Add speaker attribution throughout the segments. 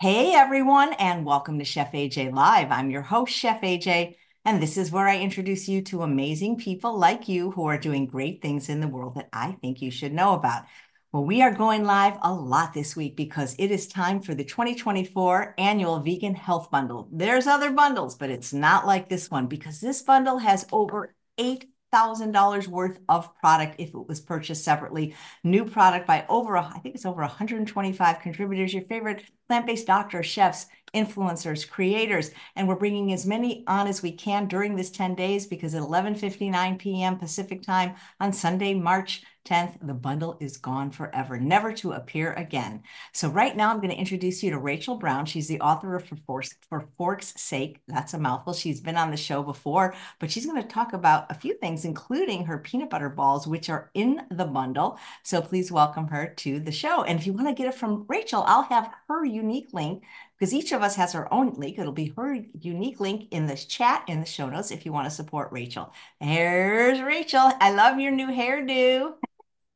Speaker 1: Hey everyone, and welcome to Chef AJ Live. I'm your host, Chef AJ, and this is where I introduce you to amazing people like you who are doing great things in the world that I think you should know about. Well, we are going live a lot this week because it is time for the 2024 annual Vegan Health Bundle. There's other bundles, but it's not like this one because this bundle has over eight $1,000 worth of product if it was purchased separately. New product by over, I think it's over 125 contributors, your favorite plant-based doctors, chefs, influencers, creators, and we're bringing as many on as we can during this 10 days because at 11:59 p.m. Pacific time on Sunday, March 10th, the bundle is gone forever, never to appear again. So right now I'm going to introduce you to Rachael Brown. She's the author of For Forks, For Forks Sake. That's a mouthful. She's been on the show before, but she's going to talk about a few things, including her peanut butter balls, which are in the bundle. So please welcome her to the show. And if you want to get it from Rachael, I'll have her unique link because each of us has our own link. It'll be her unique link in this chat in the show notes if you want to support Rachael. Here's Rachael. I love your new hairdo.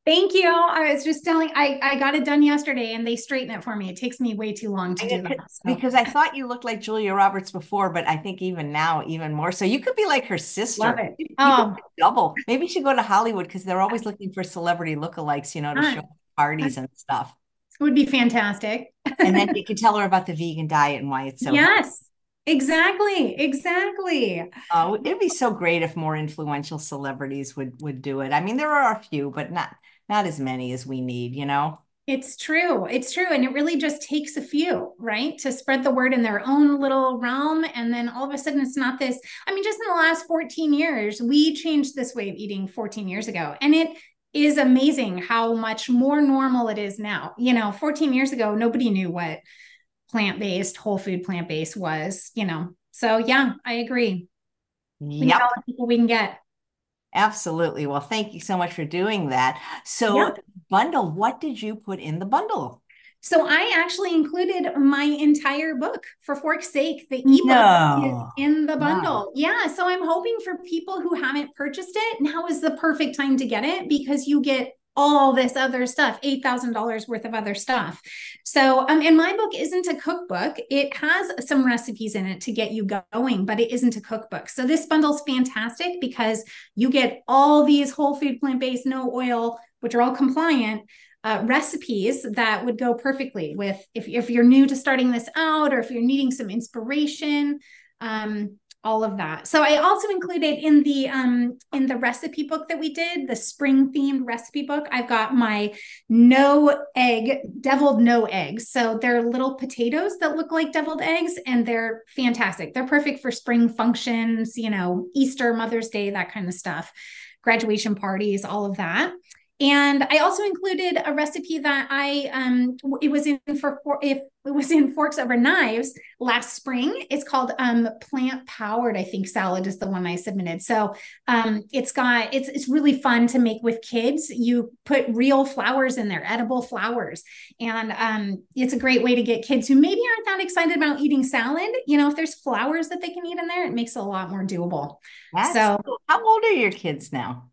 Speaker 2: Thank you. I was just telling I, I got it done yesterday and they straighten it for me. It takes me way too long to do that. So.
Speaker 1: Because I thought you looked like Julia Roberts before, but I think even now, even more. So you could be like her sister.
Speaker 2: Love it.
Speaker 1: You um, double. Maybe you should go to Hollywood because they're always looking for celebrity lookalikes, you know, to show parties and stuff.
Speaker 2: It would be fantastic.
Speaker 1: and then you could tell her about the vegan diet and why it's so
Speaker 2: Yes. Exactly. Exactly.
Speaker 1: Oh, it'd be so great if more influential celebrities would would do it. I mean, there are a few, but not not as many as we need, you know?
Speaker 2: It's true. It's true. And it really just takes a few, right? To spread the word in their own little realm. And then all of a sudden, it's not this. I mean, just in the last 14 years, we changed this way of eating 14 years ago. And it is amazing how much more normal it is now. You know, 14 years ago, nobody knew what plant based, whole food plant based was, you know. So, yeah, I agree.
Speaker 1: Yep.
Speaker 2: people we can get.
Speaker 1: Absolutely. Well, thank you so much for doing that. So, yeah. bundle, what did you put in the bundle?
Speaker 2: So I actually included my entire book for fork's sake. The ebook no. is in the bundle. Wow. Yeah. So I'm hoping for people who haven't purchased it, now is the perfect time to get it because you get all this other stuff, $8,000 worth of other stuff. So, um, and my book isn't a cookbook. It has some recipes in it to get you going, but it isn't a cookbook. So this bundle's fantastic because you get all these whole food, plant-based, no oil, which are all compliant, uh, recipes that would go perfectly with if, if you're new to starting this out or if you're needing some inspiration. Um, all of that. So I also included in the um in the recipe book that we did, the spring themed recipe book, I've got my no egg deviled no eggs. So they're little potatoes that look like deviled eggs and they're fantastic. They're perfect for spring functions, you know, Easter, Mother's Day, that kind of stuff. Graduation parties, all of that. And I also included a recipe that I um it was in for, if it was in forks over knives last spring. It's called um plant powered, I think salad is the one I submitted. So um it's got it's it's really fun to make with kids. You put real flowers in there, edible flowers. And um it's a great way to get kids who maybe aren't that excited about eating salad. You know, if there's flowers that they can eat in there, it makes it a lot more doable.
Speaker 1: That's so cool. how old are your kids now?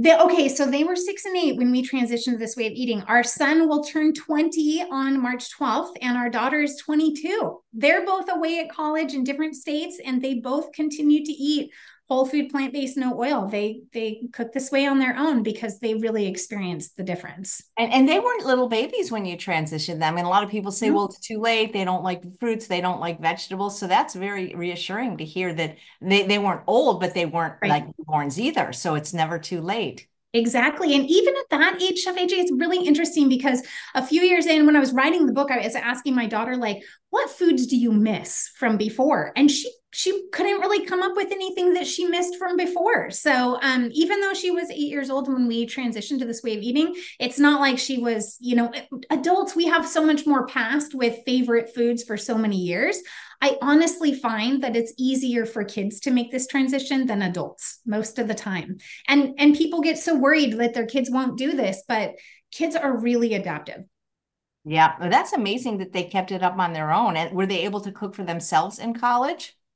Speaker 2: They, okay, so they were six and eight when we transitioned to this way of eating. Our son will turn 20 on March 12th, and our daughter is 22. They're both away at college in different states, and they both continue to eat whole food plant based no oil they they cook this way on their own because they really experienced the difference
Speaker 1: and, and they weren't little babies when you transitioned them I and a lot of people say mm-hmm. well it's too late they don't like fruits they don't like vegetables so that's very reassuring to hear that they, they weren't old but they weren't right. like newborns either so it's never too late
Speaker 2: Exactly. And even at that age, Chef AJ, it's really interesting because a few years in, when I was writing the book, I was asking my daughter, like, what foods do you miss from before? And she she couldn't really come up with anything that she missed from before. So um, even though she was eight years old when we transitioned to this way of eating, it's not like she was, you know, adults, we have so much more past with favorite foods for so many years. I honestly find that it's easier for kids to make this transition than adults most of the time. And and people get so worried that their kids won't do this, but kids are really adaptive.
Speaker 1: Yeah, that's amazing that they kept it up on their own. And were they able to cook for themselves in college?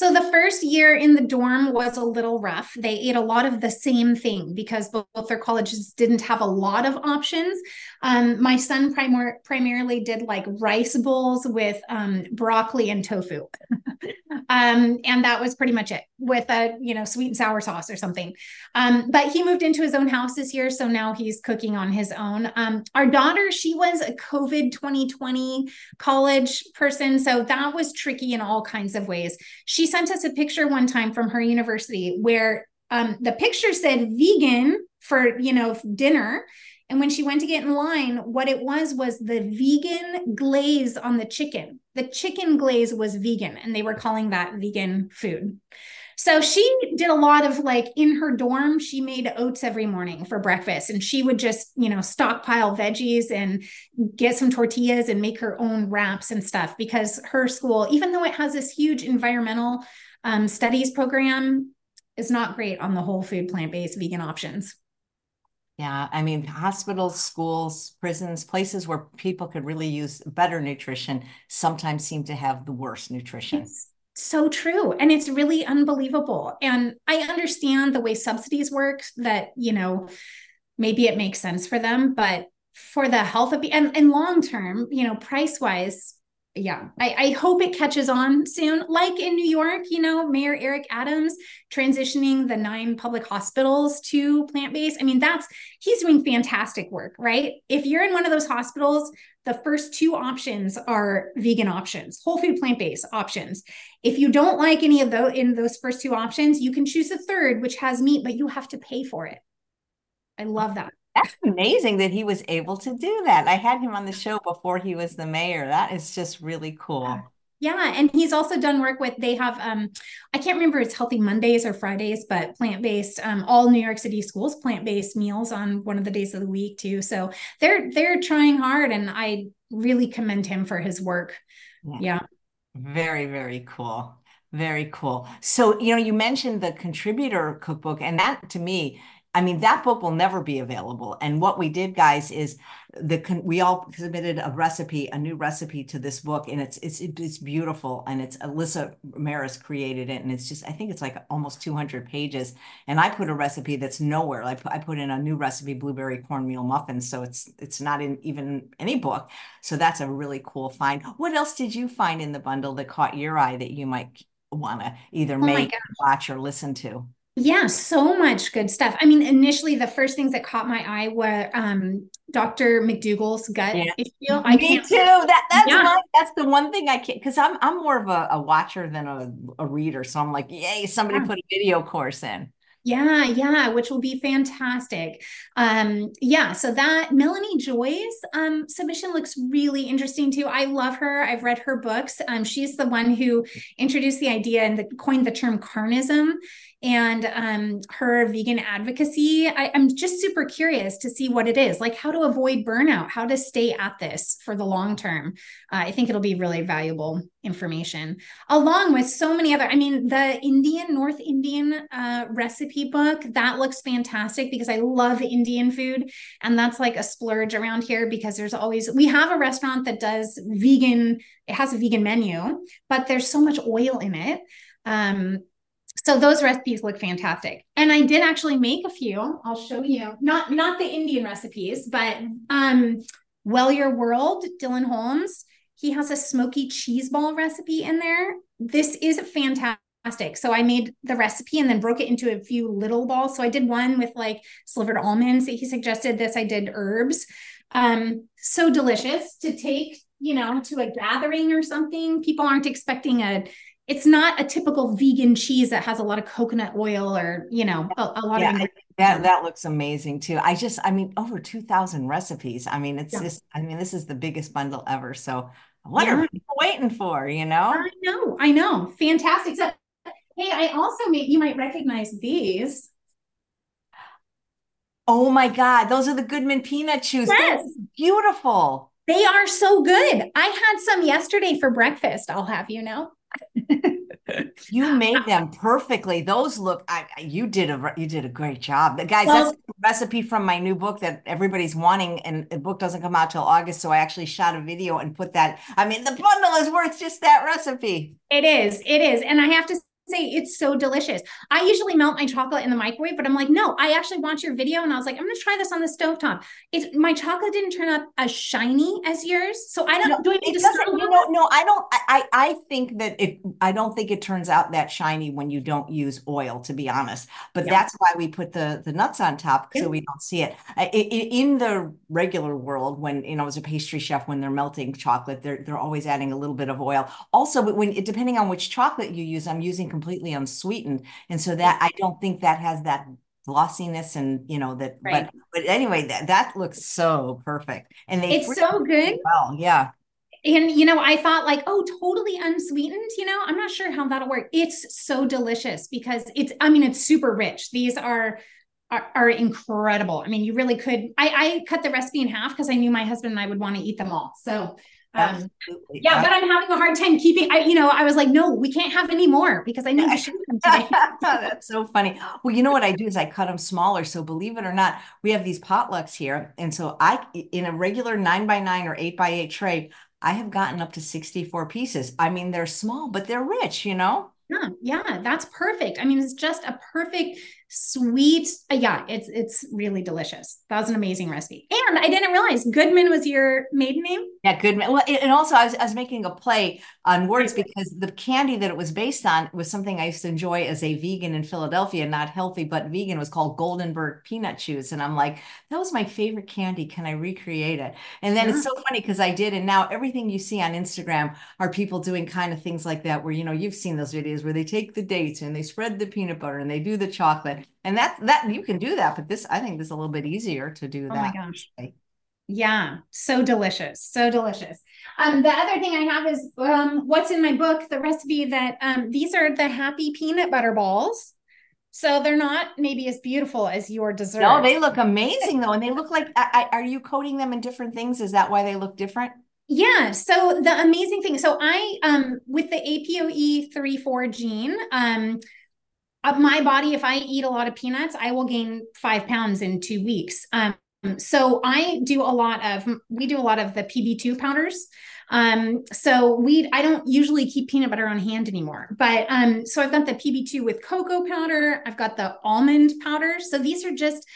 Speaker 2: So the first year in the dorm was a little rough. They ate a lot of the same thing because both, their colleges didn't have a lot of options. Um, my son primar- primarily did like rice bowls with um, broccoli and tofu. um, and that was pretty much it with a, you know, sweet and sour sauce or something. Um, but he moved into his own house this year. So now he's cooking on his own. Um, our daughter, she was a COVID 2020 college person. So that was tricky in all kinds of ways. She sent us a picture one time from her university where um, the picture said vegan for, you know, dinner and when she went to get in line, what it was was the vegan glaze on the chicken. The chicken glaze was vegan, and they were calling that vegan food. So she did a lot of like in her dorm, she made oats every morning for breakfast. And she would just, you know, stockpile veggies and get some tortillas and make her own wraps and stuff because her school, even though it has this huge environmental um, studies program, is not great on the whole food plant based vegan options.
Speaker 1: Yeah, I mean, hospitals, schools, prisons, places where people could really use better nutrition sometimes seem to have the worst nutrition.
Speaker 2: So true. And it's really unbelievable. And I understand the way subsidies work that, you know, maybe it makes sense for them, but for the health of and, and long term, you know, price wise, yeah, I, I, hope it catches on soon. Like in New York, you know, Mayor Eric Adams transitioning the nine public hospitals to plant based. I mean, that's he's doing fantastic work, right? If you're in one of those hospitals, the first two options are vegan options, whole food plant based options. If you don't like any of those in those first two options, you can choose a third, which has meat, but you have to pay for it. I love that.
Speaker 1: That's amazing that he was able to do that. I had him on the show before he was the mayor. That is just really cool.
Speaker 2: Yeah, and he's also done work with they have um I can't remember it's healthy Mondays or Fridays, but plant-based um all New York City schools plant-based meals on one of the days of the week too. So they're they're trying hard and I really commend him for his work. Yeah. yeah.
Speaker 1: Very very cool. Very cool. So, you know, you mentioned the contributor cookbook and that to me I mean, that book will never be available. And what we did, guys, is the we all submitted a recipe, a new recipe to this book, and it's it's it's beautiful. And it's Alyssa Ramirez created it, and it's just I think it's like almost 200 pages. And I put a recipe that's nowhere. I put I put in a new recipe, blueberry cornmeal muffins, so it's it's not in even any book. So that's a really cool find. What else did you find in the bundle that caught your eye that you might want to either oh make, watch, or listen to?
Speaker 2: Yeah, so much good stuff. I mean, initially the first things that caught my eye were um, Dr. McDougall's gut yeah. issue.
Speaker 1: I Me too. That that's yeah. my, that's the one thing I can't because I'm I'm more of a, a watcher than a, a reader. So I'm like, yay, somebody yeah. put a video course in.
Speaker 2: Yeah, yeah, which will be fantastic. Um, yeah, so that Melanie Joy's um, submission looks really interesting too. I love her. I've read her books. Um, she's the one who introduced the idea and the, coined the term carnism and um, her vegan advocacy. I, am just super curious to see what it is like, how to avoid burnout, how to stay at this for the long term. Uh, I think it'll be really valuable information, along with so many other. I mean, the Indian, North Indian uh, recipe book, that looks fantastic because I love Indian food. And that's like a splurge around here because there's always, we have a restaurant that does vegan, it has a vegan menu, but there's so much oil in it. Um, so those recipes look fantastic. And i did actually make a few. I'll show you. Not not the indian recipes but um well your world Dillon Holmes he has a smoky cheese ball recipe in there. This is fantastic. So i made the recipe and then broke it into a few little balls. So i did one with like slivered almonds that he suggested. This i did herbs. Um so delicious to take you know to a gathering or something. People aren't expecting a it's not a typical vegan cheese that has a lot of coconut oil or you know a, a lot yeah, of
Speaker 1: that that looks amazing too. I just i mean over 2000 recipes. I mean it's yeah. just i mean this is the biggest bundle ever. So what yeah. are people waiting for you know?
Speaker 2: I know i know. Fantastic. So, hey i also made you might recognize these.
Speaker 1: Oh my god those are the goodman peanut chews. Yes. beautiful.
Speaker 2: They are so good. I had some yesterday for breakfast i'll have you know
Speaker 1: you made them perfectly. Those look. I, you did a you did a great job, guys. Well, that's the recipe from my new book that everybody's wanting, and the book doesn't come out till August. So I actually shot a video and put that. I mean, the bundle is worth just that recipe.
Speaker 2: It is. It is, and I have to say it's so delicious. I usually melt my chocolate in the microwave, but I'm like, no, I actually watched your video and I was like, I'm going to try this on the stovetop. It's my chocolate didn't turn out as shiny as yours. So I don't, no, do I need to
Speaker 1: you know, no, I don't, I, I think that it, I don't think it turns out that shiny when you don't use oil, to be honest, but yeah. that's why we put the, the nuts on top so we don't see it. In the regular world, when, you know, as a pastry chef, when they're melting chocolate, they're, they're always adding a little bit of oil. Also, when, depending on which chocolate you use, I'm using completely unsweetened. And so that, I don't think that has that glossiness and you know that right. but but anyway that that looks so perfect. And they
Speaker 2: it's so good.
Speaker 1: well. Yeah.
Speaker 2: And you know i thought like oh totally unsweetened you know? I'm not sure how that'll work. It's so delicious because it's i mean it's super rich. These are are, are incredible. I mean you really could i i cut the recipe in half because i knew my husband and i would want to eat them all. So um, yeah, but I'm having a hard time keeping. I, you know, I was like, no, we can't have any more because I need to shoot them today.
Speaker 1: That's so funny. Well, you know what I do is I cut them smaller. So believe it or not, we have these potlucks here, and so I, in a regular nine by nine or eight by eight tray, I have gotten up to 64 pieces. I mean, they're small, but they're rich. You know.
Speaker 2: Yeah, yeah, that's perfect. I mean, it's just a perfect sweet. Uh, yeah, it's it's really delicious. That was an amazing recipe. And I didn't realize Goodman was your maiden name.
Speaker 1: Yeah, Goodman. Well, and also I was, I was making a play on words because the candy that it was based on was something I used to enjoy as a vegan in Philadelphia, not healthy but vegan. Was called Goldenberg Peanut Chews, and I'm like, that was my favorite candy. Can I recreate it? And then yeah. it's so funny because I did, and now everything you see on Instagram are people doing kind of things like that, where you know you've seen those videos where they take the dates and they spread the peanut butter and they do the chocolate and that that you can do that but this i think this is a little bit easier to do
Speaker 2: oh
Speaker 1: that.
Speaker 2: my gosh. Yeah so delicious so delicious. Um the other thing i have is um what's in my book the recipe that um these are the happy peanut butter balls. So they're not maybe as beautiful as your dessert.
Speaker 1: No they look amazing though and they look like I, are you coating them in different things? Is that why they look different?
Speaker 2: Yeah. So the amazing thing, so I um with the APOE 34 gene, um my body, if I eat a lot of peanuts, I will gain five pounds in two weeks. Um, so I do a lot of, we do a lot of the PB2 powders. Um, so we, I don't usually keep peanut butter on hand anymore, but, um, so I've got the PB2 with cocoa powder. I've got the almond powder. So these are just,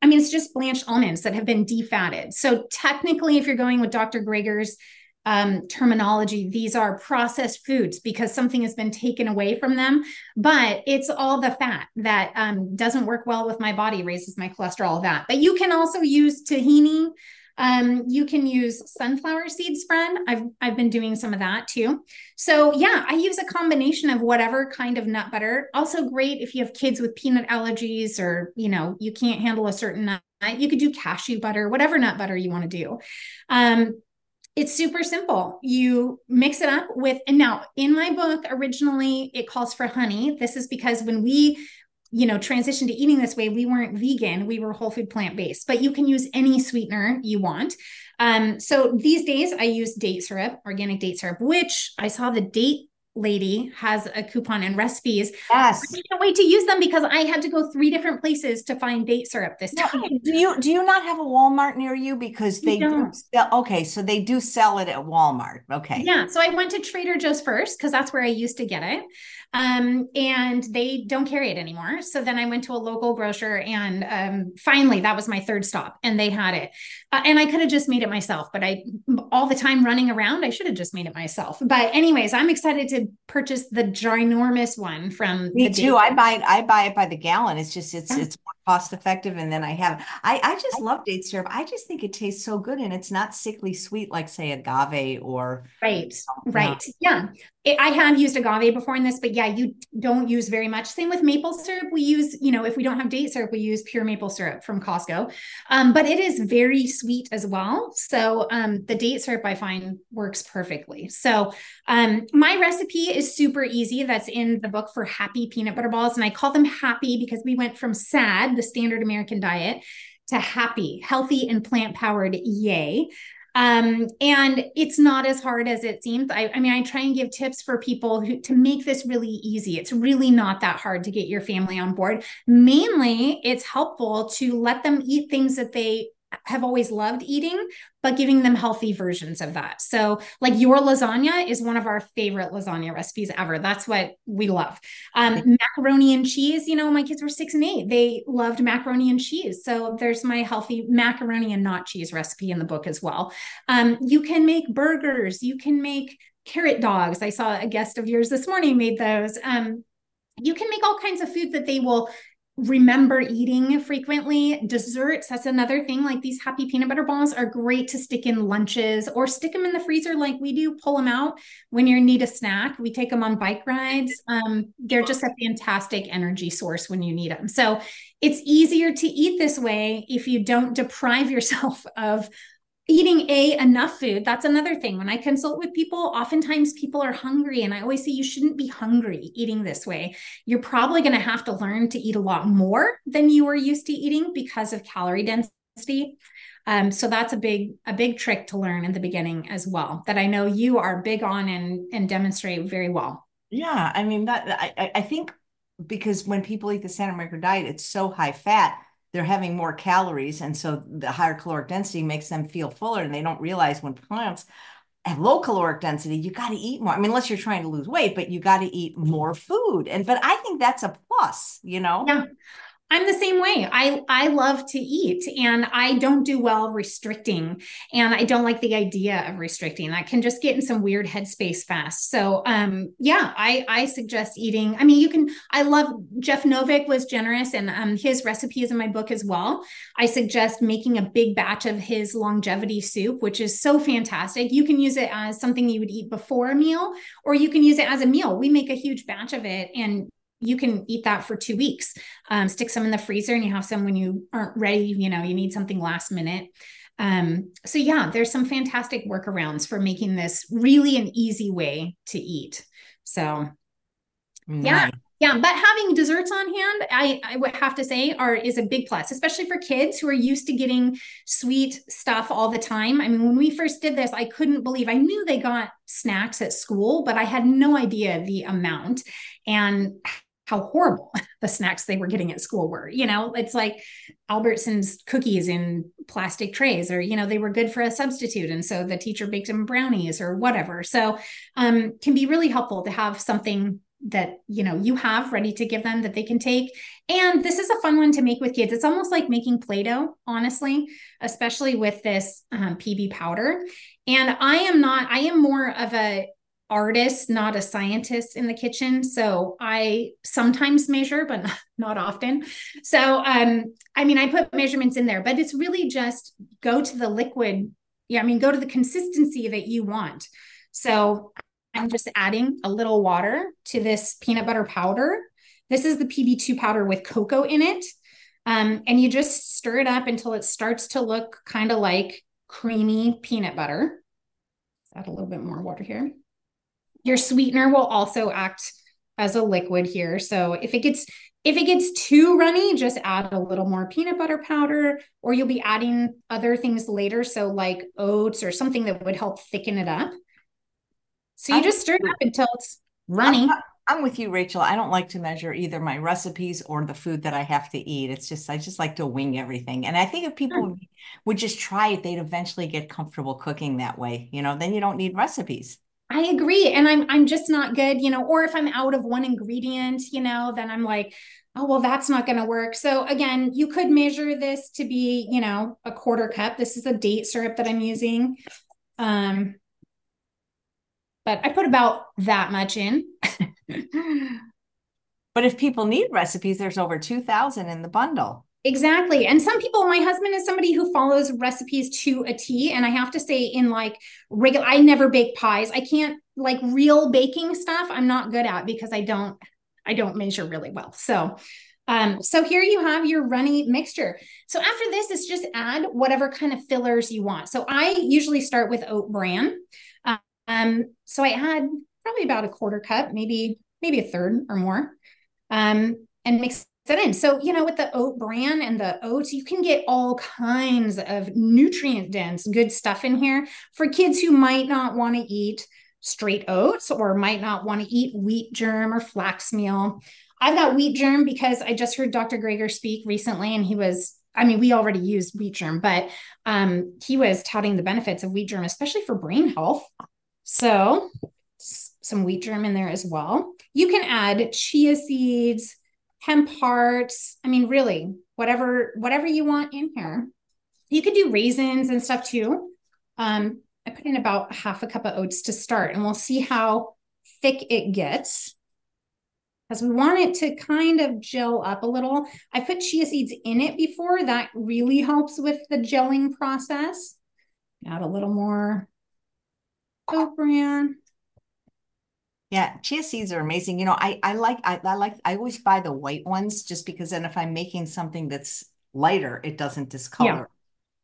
Speaker 2: I mean, it's just blanched almonds that have been defatted. So technically, if you're going with Dr. Greger's um, terminology. These are processed foods because something has been taken away from them, but it's all the fat that um, doesn't work well with my body, raises my cholesterol, that. But you can also use tahini. Um, you can use sunflower seed spread. I've I've been doing some of that too. So yeah, I use a combination of whatever kind of nut butter. Also great if you have kids with peanut allergies or you know you can't handle a certain nut. You could do cashew butter, whatever nut butter you want to do. Um, it's super simple. You mix it up with, and now in my book, originally it calls for honey. This is because when we, you know, transitioned to eating this way, we weren't vegan, we were whole food plant based, but you can use any sweetener you want. Um, so these days I use date syrup, organic date syrup, which I saw the date lady has a coupon and recipes.
Speaker 1: Yes.
Speaker 2: I can't wait to use them because I had to go three different places to find date syrup this time.
Speaker 1: do you do you not have a Walmart near you? Because they do sell, okay, so they do sell it at Walmart. Okay.
Speaker 2: Yeah. So I went to Trader Joe's first because that's where I used to get it. Um, and they don't carry it anymore. So then I went to a local grocer and um, finally that was my third stop and they had it. Uh, and I could have just made it myself, but I all the time running around, I should have just made it myself. But anyways, I'm excited to purchase the ginormous one from
Speaker 1: me too. I buy it, I buy it by the gallon. It's just it's yeah. it's cost effective. And then I have I I just love date syrup. I just think it tastes so good and it's not sickly sweet like say agave or
Speaker 2: right, right. Yeah. It, I have used agave before in this, but yeah, you don't use very much. Same with maple syrup. We use, you know, if we don't have date syrup, we use pure maple syrup from Costco. Um, but it is very sweet as well. So um, the date syrup I find works perfectly. So um, my recipe is super easy. That's in the book for happy peanut butter balls. And I call them happy because we went from SAD, the standard American diet, to happy, healthy and plant powered, yay. Um, and it's not as hard as it seems. I, I mean, I try and give tips for people who to make this really easy. It's really not that hard to get your family on board. Mainly, it's helpful to let them eat things that they have always loved eating, but giving them healthy versions of that. So, like your lasagna is one of our favorite lasagna recipes ever. That's what we love. Um, macaroni and cheese, you know, my kids were six and eight. They loved macaroni and cheese. So, there's my healthy macaroni and not cheese recipe in the book as well. Um, you can make burgers, you can make carrot dogs. I saw a guest of yours this morning made those. Um, you can make all kinds of food that they will remember eating frequently. Desserts, that's another thing. Like these happy peanut butter balls are great to stick in lunches or stick them in the freezer like we do, pull them out when you need a snack. We take them on bike rides. Um, they're just a fantastic energy source when you need them. So it's easier to eat this way if you don't deprive yourself of eating a enough food. That's another thing. When i consult with people oftentimes people are hungry and i always say you shouldn't be hungry eating this way. You're probably going to have to learn to eat a lot more than you were used to eating because of calorie density. Um, so that's a big a big trick to learn in the beginning as well that i know you are big on and and demonstrate very well.
Speaker 1: Yeah i mean that i i think because when people eat the standard American diet it's so high fat they're having more calories. And so the higher caloric density makes them feel fuller. And they don't realize when plants have low caloric density, you got to eat more. I mean, unless you're trying to lose weight, but you got to eat mm-hmm. more food. And, but I think that's a plus, you know?
Speaker 2: Yeah. I'm the same way. I I love to eat and I don't do well restricting and I don't like the idea of restricting. I can just get in some weird headspace fast. So um yeah, I I suggest eating. I mean, you can I love Jeff Novick was generous and um his recipe is in my book as well. I suggest making a big batch of his longevity soup, which is so fantastic. You can use it as something you would eat before a meal or you can use it as a meal. We make a huge batch of it and you can eat that for two weeks. Um, stick some in the freezer and you have some when you aren't ready, you know, you need something last minute. Um, so yeah, there's some fantastic workarounds for making this really an easy way to eat. So nice. yeah. Yeah, but having desserts on hand, I, I would have to say, are is a big plus, especially for kids who are used to getting sweet stuff all the time. I mean, when we first did this, I couldn't believe I knew they got snacks at school, but I had no idea the amount and how horrible the snacks they were getting at school were. You know, it's like Albertsons cookies in plastic trays, or, you know, they were good for a substitute. And so the teacher baked them brownies or whatever. So um, can be really helpful to have something that you know you have ready to give them that they can take and this is a fun one to make with kids it's almost like making play-doh honestly especially with this um, pb powder and i am not i am more of a artist, not a scientist in the kitchen. So I sometimes measure, but not, often. So, um, I mean, I put measurements in there, but it's really just go to the liquid. Yeah, I mean, go to the consistency that you want. So I'm just adding a little water to this peanut butter powder. This is the PB2 powder with cocoa in it. Um, and you just stir it up until it starts to look kind of like creamy peanut butter. Let's add a little bit more water here. Your sweetener will also act as a liquid here. So if it gets if it gets too runny, just add a little more peanut butter powder, or you'll be adding other things later. So like oats or something that would help thicken it up. So you I'm, just stir it up until it's runny.
Speaker 1: I'm, I'm with you, Rachael. I don't like to measure either my recipes or the food that I have to eat. It's just I just like to wing everything. And I think if people would just try it, they'd eventually get comfortable cooking that way. You know, then you don't need recipes.
Speaker 2: I agree. And I'm I'm just not good, you know, or if I'm out of one ingredient, you know, then I'm like, oh well that's not going to work. So again, you could measure this to be, you know, a quarter cup. This is a date syrup that I'm using. Um but I put about that much in.
Speaker 1: but if people need recipes, there's over 2000 in the bundle.
Speaker 2: Exactly. And some people, my husband is somebody who follows recipes to a T. And I have to say, in like regular, I never bake pies. I can't like real baking stuff. I'm not good at because I don't, I don't measure really well. So, um, so here you have your runny mixture. So after this, it's just add whatever kind of fillers you want. So I usually start with oat bran. Um, so I add probably about a quarter cup, maybe, maybe a third or more. Um, and mix set in. So, you know, with the oat bran and the oats, you can get all kinds of nutrient dense, good stuff in here for kids who might not want to eat straight oats or might not want to eat wheat germ or flax meal. I've got wheat germ because I just heard Dr. Greger speak recently and he was I mean, we already use wheat germ, but um, he was touting the benefits of wheat germ, especially for brain health. So, some wheat germ in there as well. You can add chia seeds, hemp hearts. I mean, really, whatever whatever you want in here. You could do raisins and stuff too. Um, I put in about half a cup of oats to start, and we'll see how thick it gets because we want it to kind of gel up a little. I put chia seeds in it before. That really helps with the gelling process. Add a little more oat bran.
Speaker 1: Yeah, chia seeds are amazing. You know, I I like I, I like I always buy the white ones just because then if I'm making something that's lighter, it doesn't discolor.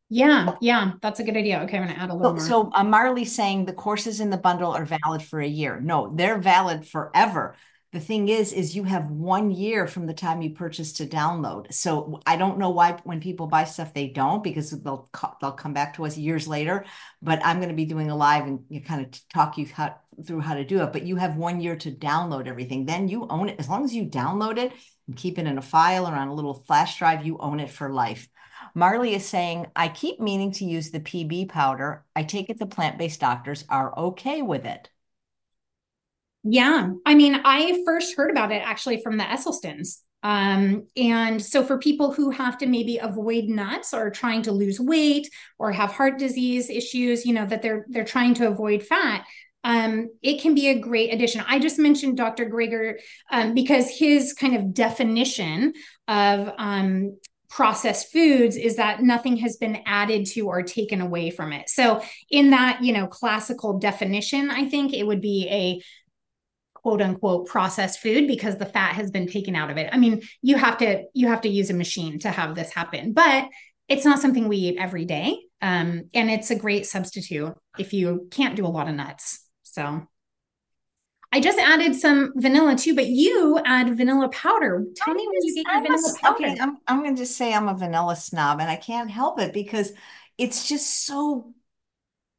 Speaker 2: Yeah. yeah, yeah, that's a good idea. Okay, I'm gonna add a little
Speaker 1: so, more. So uh, Marley's saying the courses in the bundle are valid for a year. No, they're valid forever the thing is is you have one year from the time you purchase to download. So i don't know why when people buy stuff they don't because they'll they'll come back to us years later but i'm going to be doing a live and kind of talk you how, through how to do it. But you have one year to download everything. Then you own it. As long as you download it and keep it in a file or on a little flash drive you own it for life. Marley is saying, I keep meaning to use the PB powder. I take it the plant based doctors are okay with it.
Speaker 2: Yeah. I mean, I first heard about it actually from the Esselstyns. Um, and so for people who have to maybe avoid nuts or trying to lose weight or have heart disease issues, you know, that they're they're trying to avoid fat, um, it can be a great addition. I just mentioned Dr. Greger um, because his kind of definition of um, processed foods is that nothing has been added to or taken away from it. So in that, you know, classical definition, I think it would be a quote unquote processed food because the fat has been taken out of it. I mean, you have to you have to use a machine to have this happen, but it's not something we eat every day. Um, and it's a great substitute if you can't do a lot of nuts. So I just added some vanilla too, but you add vanilla powder. Tell I'm me when you get your vanilla a, powder.
Speaker 1: Okay, I'm, I'm going to just say I'm a vanilla snob and I can't help it because it's just so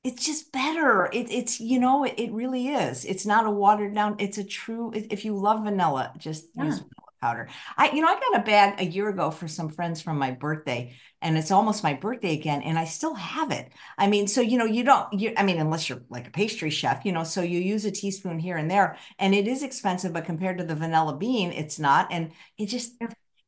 Speaker 1: it's just better. It, it's you know it, it, really is. It's not a watered down. It's a true. If you love vanilla, just yeah. use vanilla powder. I you know I got a bag a year ago for some friends from my birthday, and it's almost my birthday again, and I still have it. I mean, so you know you don't. You I mean, unless you're like a pastry chef, you know, so you use a teaspoon here and there, and it is expensive, but compared to the vanilla bean, it's not, and it just.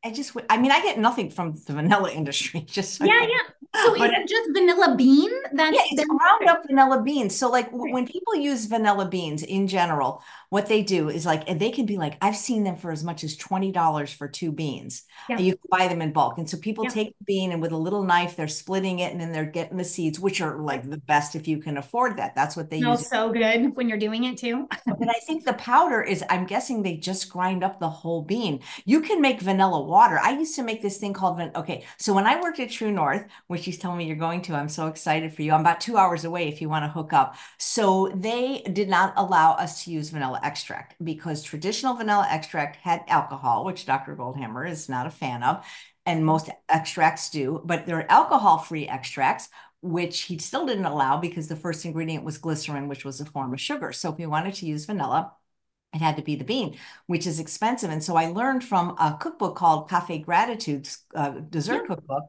Speaker 1: I just, I mean, I get nothing from the vanilla industry. Just
Speaker 2: so yeah, yeah. So but, is it just vanilla bean?
Speaker 1: That's yeah, it's ground up vanilla beans. So like right. when people use vanilla beans in general, what they do is like they can be like, I've seen them for as much as twenty dollars for two beans. Yeah. And you can buy them in bulk. And so people yeah. take the bean and with a little knife, they're splitting it and then they're getting the seeds, which are like the best if you can afford that. That's what they
Speaker 2: Smells use. so good when you're doing it too.
Speaker 1: but I think the powder is, I'm guessing they just grind up the whole bean. You can make vanilla water. I used to make this thing called okay. So when I worked at True North, which she's telling me you're going to, I'm so excited for you. I'm about two hours away if you want to hook up. So they did not allow us to use vanilla extract because traditional vanilla extract had alcohol, which Dr. Goldhamer is not a fan of, and most extracts do, but there are alcohol free extracts. Which he still didn't allow because the first ingredient was glycerin, which was a form of sugar. So if we wanted to use vanilla, it had to be the bean, which is expensive. And so I learned from a cookbook called Cafe Gratitude's uh, dessert cookbook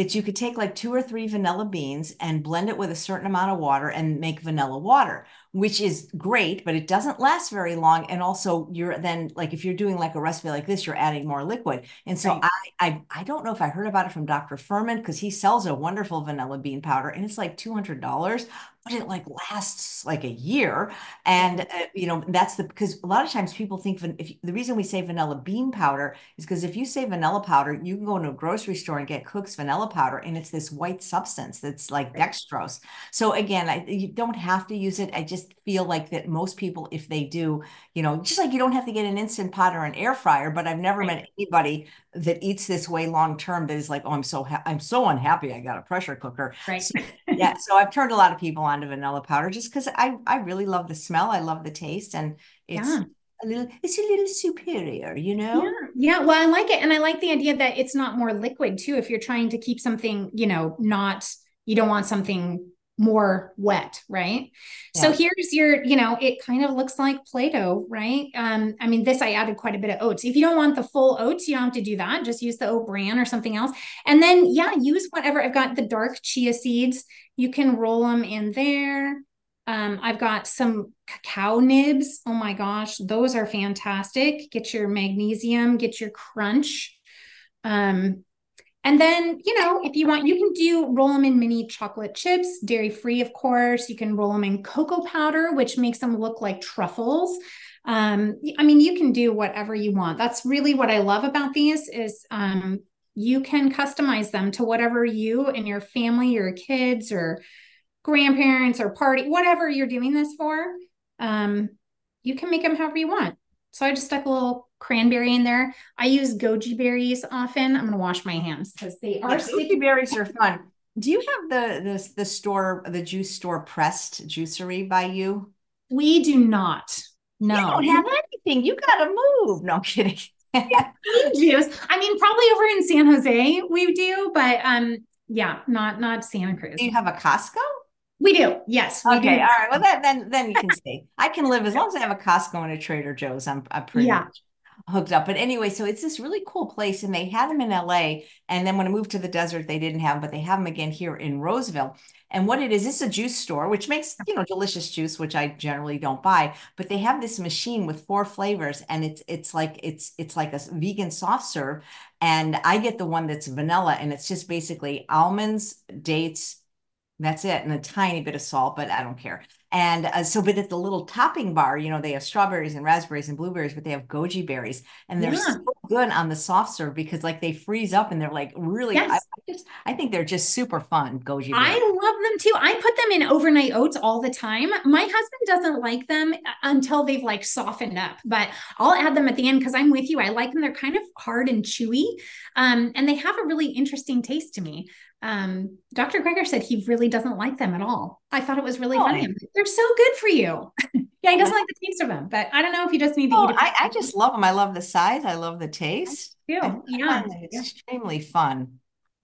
Speaker 1: that you could take like two or three vanilla beans and blend it with a certain amount of water and make vanilla water, which is great, but it doesn't last very long. And also you're then like, if you're doing like a recipe like this, you're adding more liquid. And so right. I, I, I don't know if I heard about it from Dr. Fuhrman because he sells a wonderful vanilla bean powder and it's like $200 but it like lasts like a year and uh, you know that's the because a lot of times people think if the reason we say vanilla bean powder is because if you say vanilla powder you can go into a grocery store and get cook's vanilla powder and it's this white substance that's like dextrose. So again I, you don't have to use it. I just feel like that most people if they do you know just like you don't have to get an instant pot or an air fryer but i've never met anybody that eats this way long term that is like oh i'm so ha- i'm so unhappy i got a pressure cooker.
Speaker 2: Right.
Speaker 1: So, yeah so i've turned a lot of people onto vanilla powder just because i i really love the smell i love the taste and it's yeah a little it's a little superior you know
Speaker 2: yeah. yeah well i like it and i like the idea that it's not more liquid too if you're trying to keep something you know not you don't want something more wet, right? Yeah. So here's your, you know, it kind of looks like Play-Doh, right? Um, I mean, this I added quite a bit of oats. If you don't want the full oats, you don't have to do that. Just use the oat bran or something else. And then, yeah, use whatever. I've got the dark chia seeds. You can roll them in there. Um, I've got some cacao nibs. Oh my gosh, those are fantastic. Get your magnesium, get your crunch. Um, and then, you know, if you want, you can do roll them in mini chocolate chips, dairy free, of course. You can roll them in cocoa powder, which makes them look like truffles. Um, I mean, you can do whatever you want. That's really what I love about these is um, you can customize them to whatever you and your family, your kids, or grandparents or party, whatever you're doing this for. Um, you can make them however you want. So I just stuck a little cranberry in there. I use goji berries often. I'm going to wash my hands because they are yeah,
Speaker 1: sticky. Berries are fun. Do you have the, the the store the juice store pressed juicery by you?
Speaker 2: We do not. No,
Speaker 1: you don't have anything. You got to move. No I'm kidding.
Speaker 2: yeah, juice. I mean, probably over in San Jose we do, but um, yeah, not not Santa Cruz.
Speaker 1: Do you have a Costco?
Speaker 2: We do. Yes. We
Speaker 1: okay.
Speaker 2: Do.
Speaker 1: All right. Well, then, then, then you can see. I can live as long as I have a Costco and a Trader Joe's. I'm, I'm pretty yeah. much hooked up. But anyway, so it's this really cool place, and they had them in LA. And then when I moved to the desert, they didn't have them, but they have them again here in Roseville. And what it is, it's a juice store, which makes you know delicious juice, which I generally don't buy. But they have this machine with four flavors, and it's it's like it's it's like a vegan soft serve. And I get the one that's vanilla, and it's just basically almonds, dates, that's it, and a tiny bit of salt, but I don't care. And uh, so, but at the little topping bar, you know, they have strawberries and raspberries and blueberries, but they have goji berries, and they're yeah. so good on the soft serve because like they freeze up and they're like really. Yes. I, I, just, I think they're just super fun. Goji. Berries.
Speaker 2: I love them too. I put them in overnight oats all the time. My husband doesn't like them until they've like softened up, but I'll add them at the end because I'm with you. I like them. They're kind of hard and chewy, um, and they have a really interesting taste to me um, Dr. Greger said he really doesn't like them at all. I thought it was really oh, funny. They're so good for you. yeah, he doesn't like the taste of them, but I don't know if you just need to oh, eat.
Speaker 1: I, I, just love them. I love the size. I love the taste.
Speaker 2: Yeah, yeah.
Speaker 1: It's yeah. extremely fun.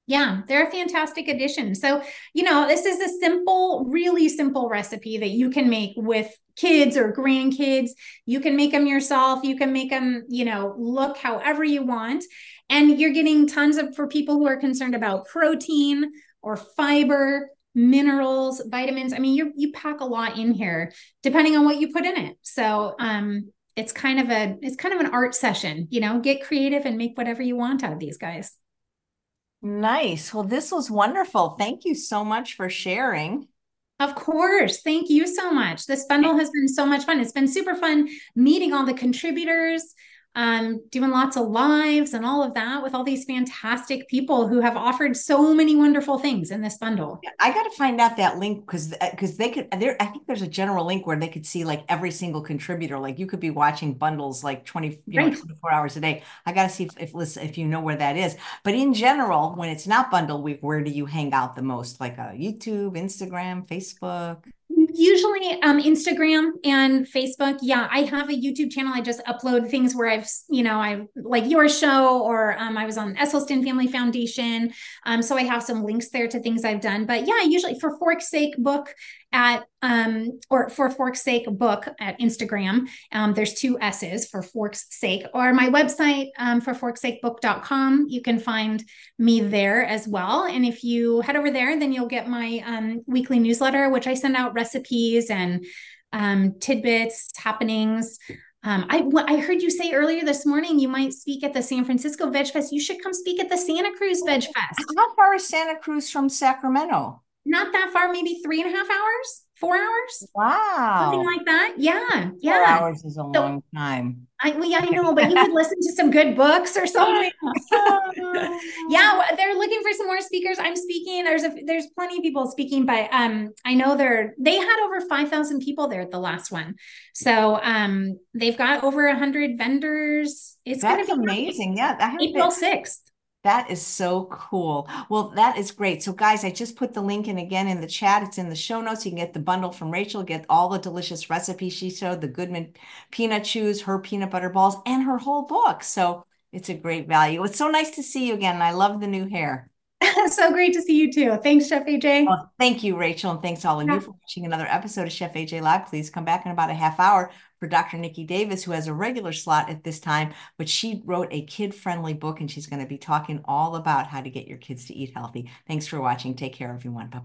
Speaker 2: Yeah, they're a fantastic addition. So, you know, this is a simple, really simple recipe that you can make with kids or grandkids. You can make them yourself. You can make them, you know, look however you want. And you're getting tons of for people who are concerned about protein or fiber, minerals, vitamins. I mean, you you pack a lot in here depending on what you put in it. So, um it's kind of a it's kind of an art session, you know, get creative and make whatever you want out of these guys.
Speaker 1: Nice. Well, this was wonderful. Thank you so much for sharing.
Speaker 2: Of course. Thank you so much. This bundle has been so much fun. It's been super fun meeting all the contributors, um, doing lots of lives and all of that with all these fantastic people who have offered so many wonderful things in this bundle.
Speaker 1: I got to find out that link because because uh, they could there. I think there's a general link where they could see like every single contributor. Like you could be watching bundles like 20 you right. know 24 hours a day. I got to see if if if you know where that is. But in general, when it's not bundle week, where do you hang out the most? Like a uh, YouTube, Instagram, Facebook?
Speaker 2: Usually um, Instagram and Facebook. Yeah, I have a YouTube channel. I just upload things where I've, you know, I like your show or um, I was on Esselstyn Family Foundation. Um, so I have some links there to things I've done. But yeah, usually for Fork's Sake book at um, or for Fork's Sake book at Instagram. Um, there's two S's for Fork's Sake, or my website um, for forksakebook.com. You can find me there as well. And if you head over there, then you'll get my um, weekly newsletter, which I send out recipes and um, tidbits, happenings. Um, I, I heard you say earlier this morning you might speak at the San Francisco Veg Fest. You should come speak at the Santa Cruz Veg Fest.
Speaker 1: How far is Santa Cruz from Sacramento?
Speaker 2: Not that far, maybe three and a half hours, four hours.
Speaker 1: Wow.
Speaker 2: Something like that. Yeah. Yeah.
Speaker 1: Four hours is a so, long time.
Speaker 2: I, well, yeah, I know, but you could listen to some good books or something. yeah, they're looking for some more speakers. I'm speaking. There's a there's plenty of people speaking, but um, I know they're they had over five thousand people there at the last one, so um, they've got over a hundred vendors. It's
Speaker 1: That's amazing. Great. Yeah,
Speaker 2: April sixth.
Speaker 1: That is so cool. Well, that is great. So, guys, I just put the link in again in the chat. It's in the show notes. You can get the bundle from Rachael, get all the delicious recipes she showed, the Goodman peanut chews, her peanut butter balls, and her whole book. So, it's a great value. It's so nice to see you again. I love the new hair.
Speaker 2: so great to see you too. Thanks, Chef AJ.
Speaker 1: Well, oh, thank you, Rachael. And thanks all of yeah. you for watching another episode of Chef AJ Live. Please come back in about a half hour for Dr. Nikki Davis, who has a regular slot at this time, but she wrote a kid friendly book and she's going to be talking all about how to get your kids to eat healthy. Thanks for watching. Take care, everyone. Bye.